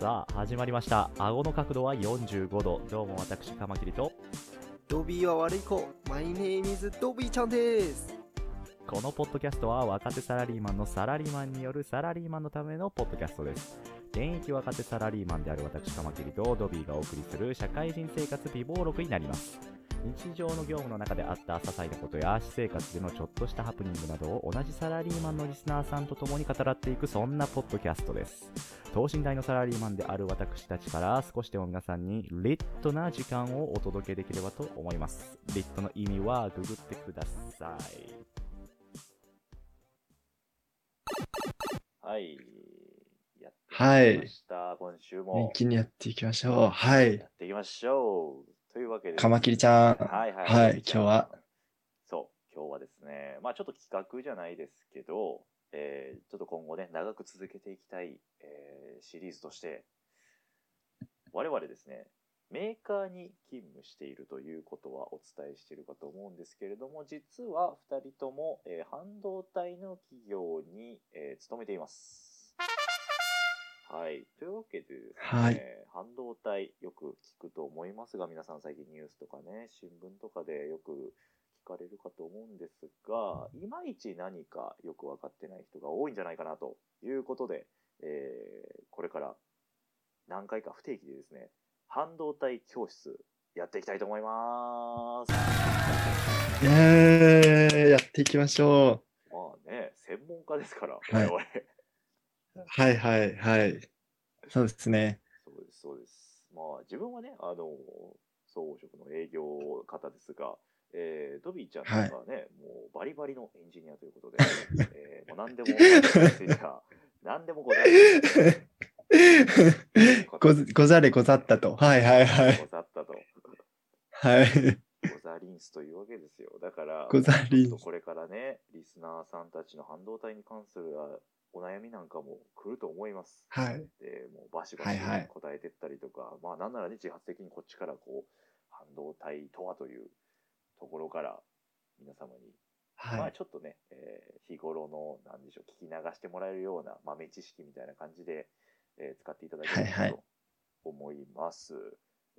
さあ始まりました顎の角度は45度どうも私カマキリとドビーは悪い子。マイネームズドビーちゃんです。このポッドキャストは若手サラリーマンのサラリーマンによるサラリーマンのためのポッドキャストです現役若手サラリーマンである私カマキリとドビーがお送りする社会人生活備忘録になります。日常の業務の中であった些細なことや私生活でのちょっとしたハプニングなどを同じサラリーマンのリスナーさんと共に語らっていくそんなポッドキャストです。等身大のサラリーマンである私たちから少しでも皆さんにリットな時間をお届けできればと思います。リットの意味はググってください。はい。やってきました。今週元も気にやっていきましょう。はいや。っていきましょう。というわけで。カマキリちゃん。はいはい。はい今日は。そう、今日はですね、まあちょっと企画じゃないですけど、えーちょっと今後ね、長く続けていきたい、えーシリーズとして、我々ですね、メーカーに勤務しているということはお伝えしているかと思うんですけれども、実は2人とも、えー半導体の企業に、えー勤めています。はい。というわけでですね、はい半導体よく聞くと思いますが、皆さん最近ニュースとかね、新聞とかでよく聞かれるかと思うんですが、いまいち何かよく分かってない人が多いんじゃないかなということで、えーこれから何回か不定期でですね、半導体教室やっていきたいと思います。イエーイやっていきましょまあね、専門家ですから、い我々。う。はいはいはい。そうですね。そうです、そうです。まあ、自分はね、あの、総合職の営業方ですが、えー、ドビーちゃんとかはね、もうバリバリのエンジニアということで、えー、もう何でも、何でもござ。ごずござれござったと。はいはいはい。ござったと。はい。ござリンスというわけですよ。だから、ござりんこれからね、リスナーさんたちの半導体に関するあお悩みなんかも来ると思います。はい。で、もうバシバシはいはい答えてったりとか、まあなんならね、自発的にこっちからこう、半導体とはというところから皆様に、まはい。あちょっとね、えー日頃の、なんでしょう、聞き流してもらえるような豆知識みたいな感じで、えー使っていただければはいはいと思います。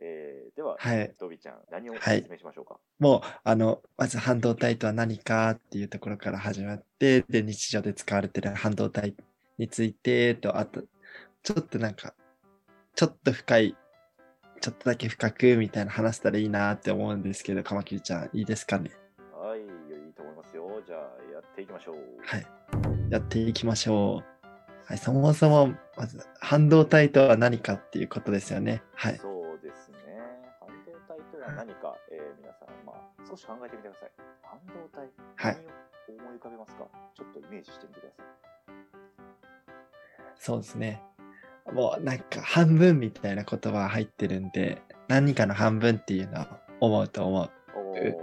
えーでは、はいドビちゃん、何をはい説明しましょうか？もう、あの、まず半導体とは何かっていうところから始まって、で、日常で使われてる半導体についてと、あと、ちょっとなんか、ちょっと深い、ちょっとだけ深くみたいな話せたらいいなって思うんですけど、カマキリちゃん、いいですかね？はい、いいと思いますよ。じゃあ、やっていきましょう。はい。やっていきましょう。はい、そもそも、まず、半導体とは何かっていうことですよね。はい。そう何か、えー皆さん、まあ、少し考えてみてください。半導体、はい何を思い浮かべますか？ちょっとイメージしてみてください。そうですね。もうなんか半分みたいな言葉入ってるんで、何かの半分っていうのは思うと思う。おー、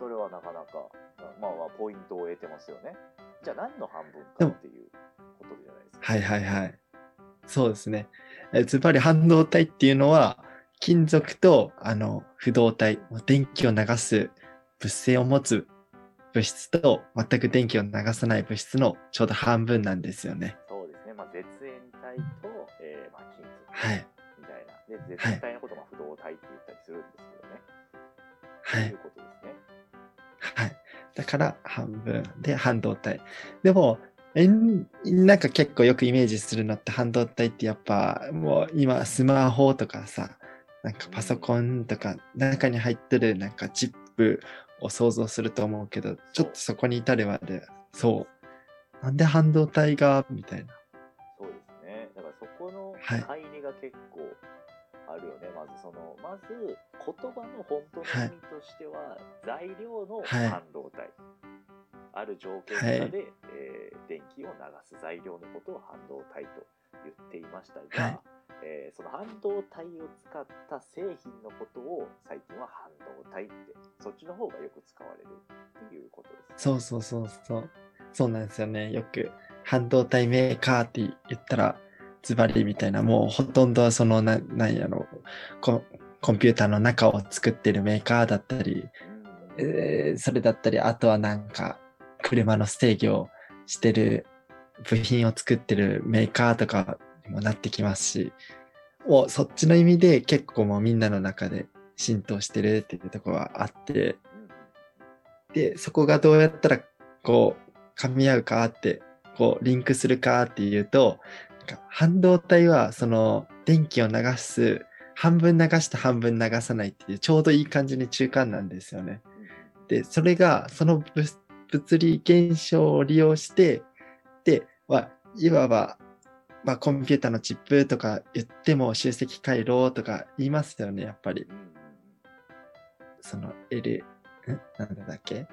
それはなかなか、まあまあ、ポイントを得てますよね。じゃあ、何の半分かっていうことじゃないですか。はいはいはい。そうですね。えズバリ半導体っていうのは、金属とあの不動体、電気を流す物性を持つ物質と全く電気を流さない物質のちょうど半分なんですよね。そうですね。まあ、絶縁体と、えーまあ、金属はい。みたいな。で、絶縁体のことをまあ不動体って言ったりするんですけどね。はいという。ことですね。はい。だから半分で半導体。でも、えんなんか結構よくイメージするのって半導体ってやっぱもう今スマホとかさ、なんかパソコンとか中に入ってるなんかチップを想像すると思うけど、ちょっとそこに至るまで、そう。なんで半導体が？みたいな。そうですね。だからそこのはい乖離が結構あるよね。まずその、まず言葉の本当の意味としては、材料のはい半導体。ある条件下で、はいえー電気を流す材料のことを半導体と言っていましたが、はいえーその半導体を使った製品のことを最近は半導体って、そっちの方がよく使われるっていうことです、そうそうそうそう。そうなんですよね。よく半導体メーカーって言ったら、ズバリみたいな、もうほとんどそのな、なんやろコ、コンピューターの中を作ってるメーカーだったり、うんえーそれだったり、あとはなんか、車の制御をしてる部品を作ってるメーカーとかにもなってきますし、もうそっちの意味で結構もうみんなの中で浸透してるっていうところはあって、で、そこがどうやったらこう、噛み合うかって、こう、リンクするかっていうと、なんか半導体はその電気を流す、半分流して半分流さないっていうちょうどいい感じに中間なんですよね。で、それが、その物理現象を利用して、で、まあ、いわば、まあ、コンピューターのチップとか言っても集積回路とか言いますよね、やっぱり。その L、んなんだっけ？うん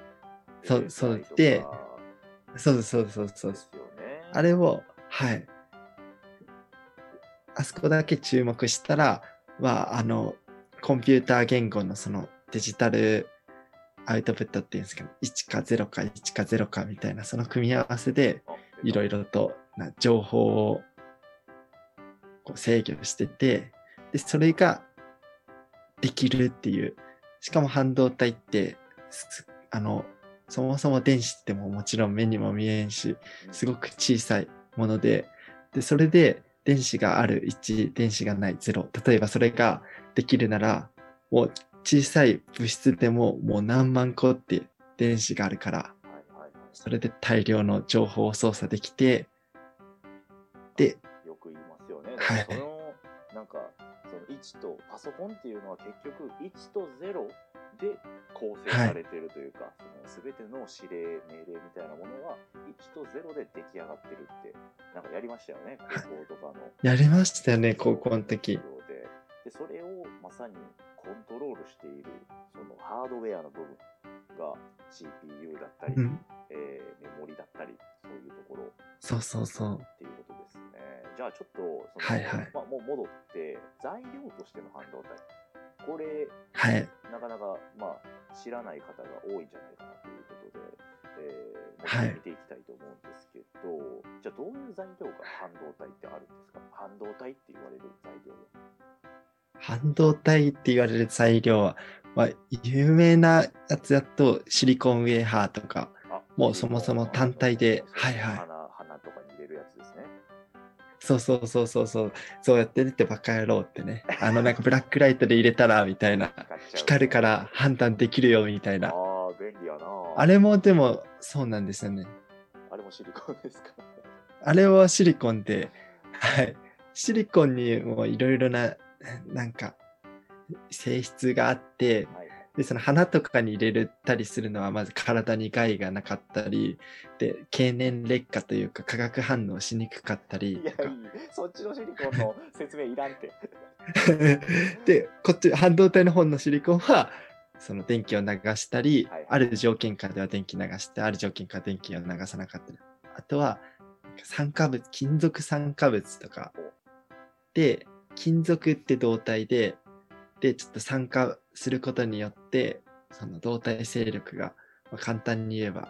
そうそうでそうそうそうそう。あれを、はい。あそこだけ注目したら、は、あの、コンピューター言語のそのデジタルアウトプットっていうんですか、1か0か1か0かみたいな、その組み合わせで、あいろいろとな情報をこう制御してて、で、それができるっていう。しかも半導体って、あの、そもそも電子ってももちろん目にも見えんし、すごく小さいもので、で、それで電子がある1、電子がない0。例えばそれができるなら、もう小さい物質でももう何万個って電子があるから、それで大量の情報を操作できて、で、よく言いますよね。はいそのなんかその1とパソコンっていうのは結局1と0で構成されてるというか、その全ての指令命令みたいなものは1と0で出来上がってるってなんかやりましたよね。高校とかの。やりましたよね、高校の時。ででそれをまさにコントロールしているそのハードウェアの部分が CPU だったり、うん、えーメモリだったりそういうところそうそうそう。っていうことですね。じゃあちょっとその、はいはいまあ、もう戻って材料としての半導体これはい。なかなか、まあ、知らない方が多いんじゃないかなということで、えーはいも見ていきたいと思うんですけど、じゃあどういう材料が半導体ってあるんですか？半導体って言われる材料は。半導体って言われる材料は、まあ、有名なやつだとシリコンウェーハーとか、あもうそもそも単体ではいはい花花とかに入れるやつですね。そうそうそうそうそう、そうやって出てバカ野郎ってね、あのなんかブラックライトで入れたらみたいな、光るから判断できるよみたいあな。あ、便利やな。あれもでもそうなんですよね。あれもシリコンですか？あれはシリコンで、はい。シリコンにもいろいろな、なんか、性質があって、はいはい。で、その花とかに入れたりするのは、まず体に害がなかったり、で、経年劣化というか化学反応しにくかったり。そっちのシリコンの説明いらんって。で、こっち、半導体の方のシリコンは、その電気を流したり、はいはいある条件下では電気流して、ある条件下で電気を流さなかったり。あとは、酸化物、金属酸化物とか。で、金属って導体で、で、ちょっと酸化することによって、その導体勢力が、まあ簡単に言えば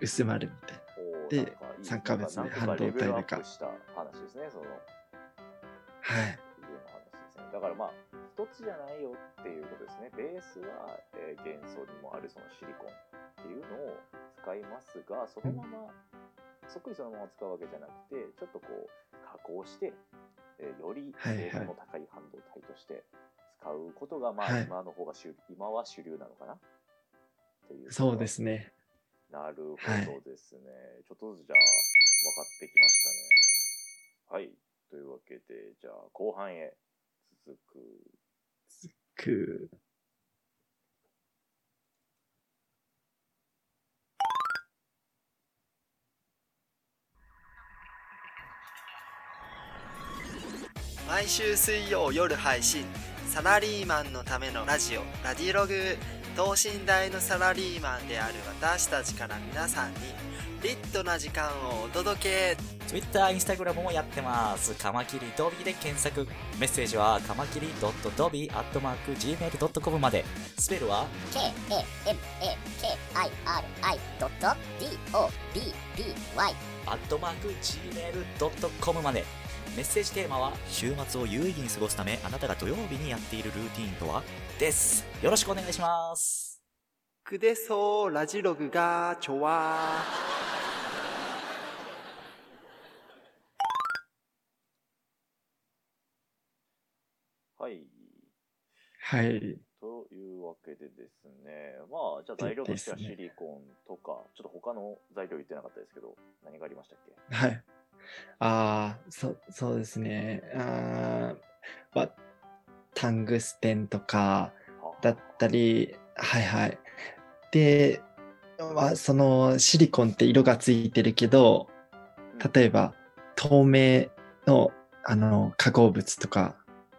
薄まるみたいな。で酸化物で半導体でか話ですね、その。はい。いう話ですね。だからまあ、一つじゃないよっていうことですね。ベースは、えー元素にもあるそのシリコンっていうのを使いますが、そのまま、そっくりそのまま使うわけじゃなくて、ちょっとこう、加工して、えーよりはいはい精度の高い半導体として使うことが、まあ、はい今の方が主、今は主流なのかな？っていう。そうですね。なるほはいどですね。ちょっとずつじゃあ分かってきましたね。はい。というわけで、じゃあ後半へ続く。く毎週水曜夜配信サラリーマンのためのラジオラディログ等身大のサラリーマンである私たちから皆さんにリットな時間をお届け Twitter、Instagram もやってます。カマキリドビーで検索。メッセージはカマキリ .dobi.gmail.com まで。スペルは？K-A-M-A-K-I-R-I.D-O-B-B-Y アットマーク gmail.com まで。メッセージテーマは週末を有意義に過ごすためあなたが土曜日にやっているルーティーンとは？です。よろしくお願いします。くでそうラジログがちょわはい。はい。というわけでですね、まあ、じゃあ材料としてはシリコンとか、ちょっと他の材料言ってなかったですけど、何がありましたっけ？はい。ああ、そ、そうですね。あーは、タングステンとかだったり、はいはい。で、まあ、そのシリコンって色がついてるけど、例えば透明のあの化合物とか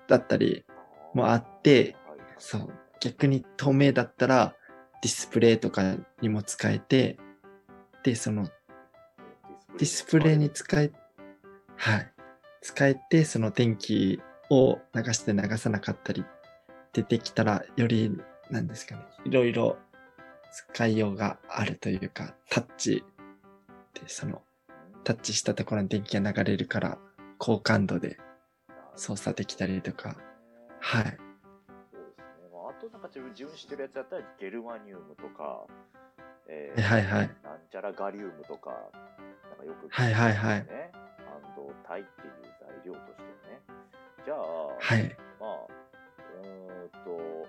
だったりもあって、はいそう、逆に透明だったらディスプレイとかにも使えて、で、そのディスプレイに使え、はい。使えて、その電気を流して流さなかったり出てきたら、より、なんですかね、いろいろ使いようがあるというか、タッチで、その、タッチしたところに電気が流れるから、高感度で操作できたりとか、はい。そうですね。まあ、あとなんか自分自分知ってるやつだったらゲルマニウムとか、えはいはいなんちゃらガリウムとか、なんかよく聞はいはいはいね。半導体っていう材料としてはね。じゃあ、はい。まあ、うーんと、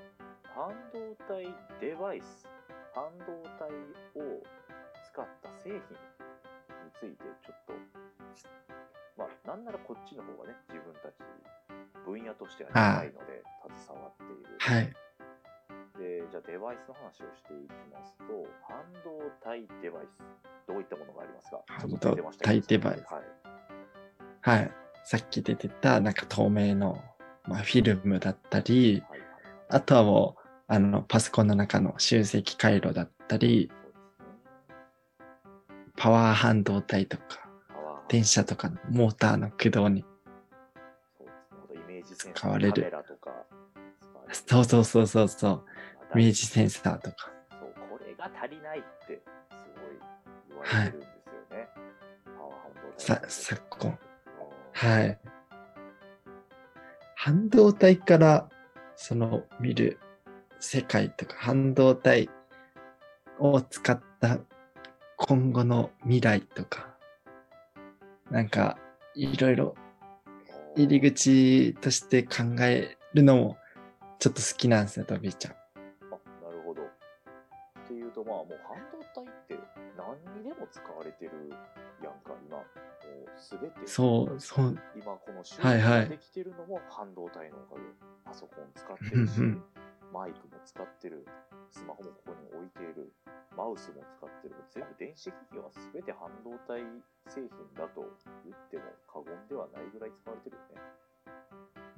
半導体デバイス、半導体を使った製品についてちょっと、まあ、なんならこっちの方がね、自分たち分野としては長いので、携わっている。はい。で、じゃあデバイスの話をしていきますと、半導体デバイス、どういったものがありますか？半導体デバイスはい。はい。さっき出てた、なんか透明の、まあ、フィルムだったり、はいはい。あとはもう、あの、パソコンの中の集積回路だったり。パワー半導体とか、電車とかのモーターの駆動に。使われるそうそうそうそうそう。まあイメージセンサーとか。そう、これが足りないってすごい言われてるんですよね。パワー半導体さ、昨今。うんはい。半導体から、その見る世界とか、半導体を使った今後の未来とか、なんか、いろいろ入り口として考えるのも、ちょっと好きなんですよ、トビーちゃん。もう半導体って何にでも使われてるやんか、今。もうすべて。そう、そう、今この収録ができてるのも半導体のおかげ。パソコン使ってるしマイクも使ってる、スマホもここに置いている、マウスも使ってる、全部電子機器は全て半導体製品だと言っても過言ではないぐらい使われてるよね。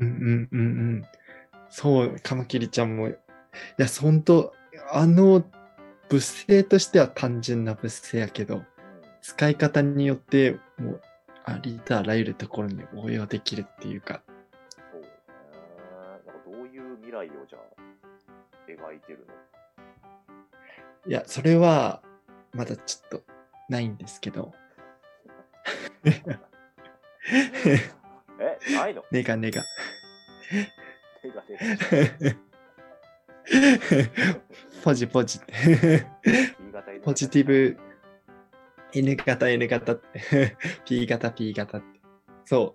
うんうんうんうん。そう、カマキリちゃんも、いや、本当あの、物性としては単純な物性やけど、うん。使い方によって、もう、ありとあらゆるところに応用できるっていうか、そうね。なんかどういう未来をじゃあ描いてるの？いや、それは、まだちょっと、ないんですけど、え、ないの？ネガネガ。手 が出 ポジポジ。ポジティブ N 型 N 型って、P 型 P 型って。そ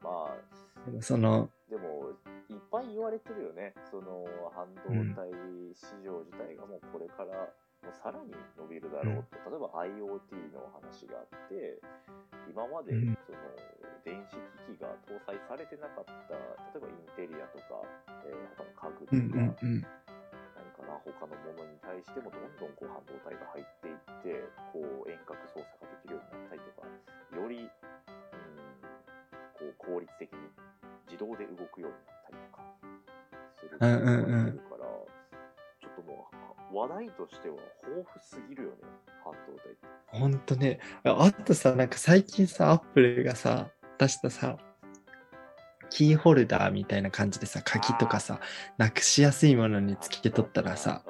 まあ、う。でもその、でも、いっぱい言われてるよね。その、半導体市場自体がもうこれから、もうさらに伸びるだろうと。例えば IoT の話があって、今まで、うんその、電子機器が搭載されてなかった、例えばインテリアとか、えー他の家具とか、うんうんうん。何かな、他のものに対してもどんどんこう半導体が入っていって、こう遠隔操作ができるようになったりとか、より、うん、こう効率的に自動で動くようになったりとかするっていうのができるから、ちょっともう話題としては豊富すぎるよね、半導体って。ほんとね。ああとさ、なんか最近さ、アップルがさ、出したさ、キーホルダーみたいな感じでさ、鍵とかさ、なくしやすいものにつけとったらさ、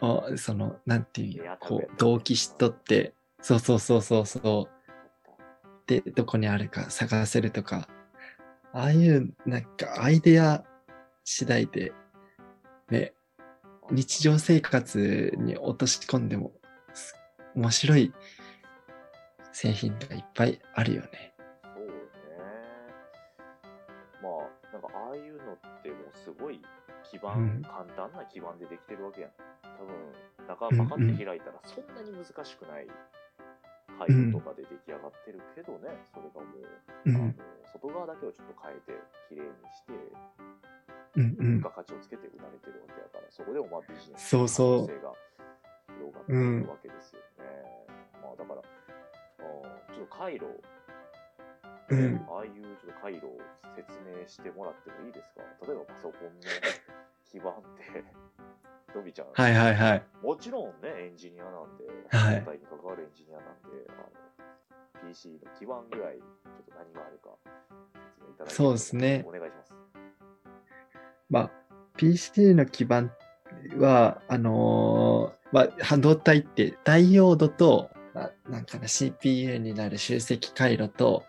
ああその、なんていうこう同期しとって、そうそうそうそうそう。あったってどこにあるか探せるとか、ああいうなんかアイデア次第で、ね、日常生活に落とし込んでもす面白い製品がいっぱいあるよね。そうね。まあ、なんかああいうのってもうすごい基盤、うん簡単な基盤でできてるわけやん。多分、中パカって開いたらそんなに難しくない回路とかで出来上がってるけどね、それがもう、うん。あの外側だけをちょっと変えて、綺麗にして、うんうん。付加価値をつけて売られてるわけやから、そこでもまあビジネスそうそう。の可能性が広がっているわけですよね。まあだから、うんちょっと回路、うん。ああいうちょっと回路を説明してもらってもいいですか？例えばパソコンの基盤って、ドビちゃん、はいはいはい。もちろんね、エンジニアなんで、はいに関わるエンジニアなんで、あの PC の基盤ぐらい、ちょっと何があるか、説明いただいてそうですねお願いします。まあ、PC の基盤は、あのーまあ、半導体ってダイオードと、まあ、なんかな CPU になる集積回路と、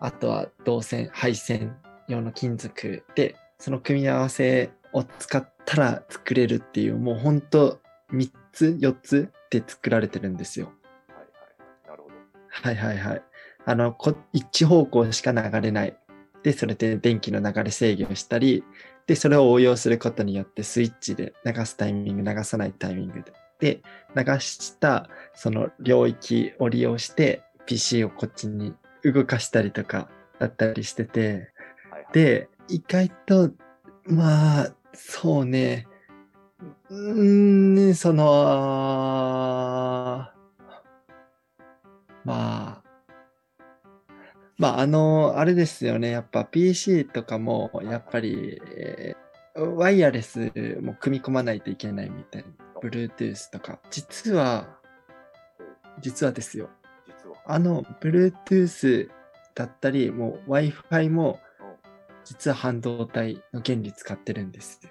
あとは導線、配線用の金属で、その組み合わせを使ったら作れるっていう、もう本当3つ、4つで作られてるんですよ。はいはいはい。なるほど。はいはいはい。あの、こ一方向しか流れない。で、それで電気の流れ制御したり、で、それを応用することによってスイッチで流すタイミング、流さないタイミングで。で、流したその領域を利用して PC をこっちに動かしたりとかだったりしてて、はいはい。で、意外と、まあ、そうね、うーん、その、まあ、まあ、あの、あれですよね、やっぱ PC とかも、やっぱり、えーワイヤレスも組み込まないといけないみたいな。Bluetooth とか。実は、実はですよ。実は。あの、Bluetooth だったり、もう Wi-Fi も、うん実は半導体の原理使ってるんですよ。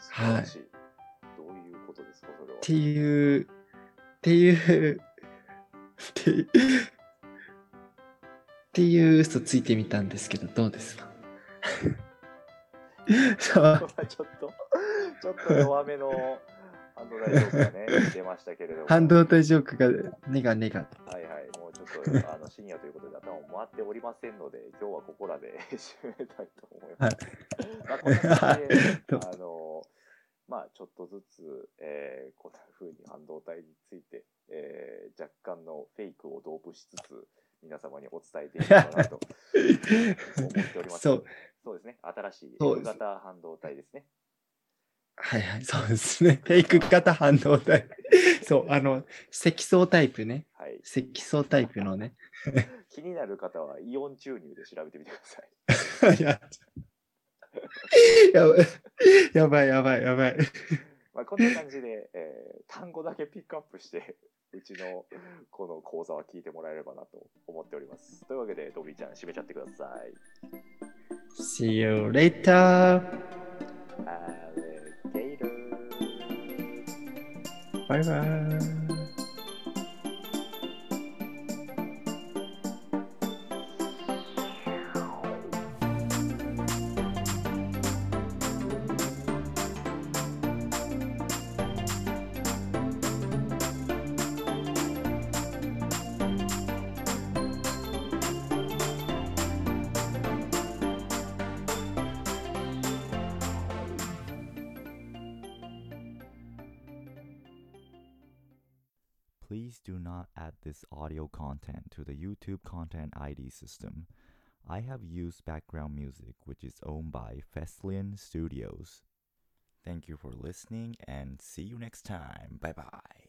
素晴らしい。どういうことですか、それは。っていう、っていう、っていう、っていう嘘ついてみたんですけど、どうですか？ちょっと、ちょっと弱めの半導体ジョークがね、出ましたけれども。半導体ジョークが、ネガネガ。はいはい、もうちょっとあの深夜ということで頭も回っておりませんので、今日はここらで 締めたいと思います。まあこんな感じで、どうあのまあちょっとずつ、えーこんな風に半導体について、えー若干のフェイクを同步しつつ、皆様にお伝えできればなと思っております。そう。そうですね、新しい F 型半導体ですね。はいはい、そうですね。フェイク型半導体。そう、あの、積層タイプね。はい。積層タイプのね。気になる方はイオン注入で調べてみてください。い ややばい、やばい、やばい、やばい。まあ、こんな感じで、えー単語だけピックアップして、うちのこの講座は聞いてもらえればなと思っております。というわけで、ドビーちゃん、締めちゃってください。See you later! バイ Please do not add this audio content to the YouTube Content ID system. I have used background music which is owned by Feslian Studios. Thank you for listening and see you next time. Bye bye.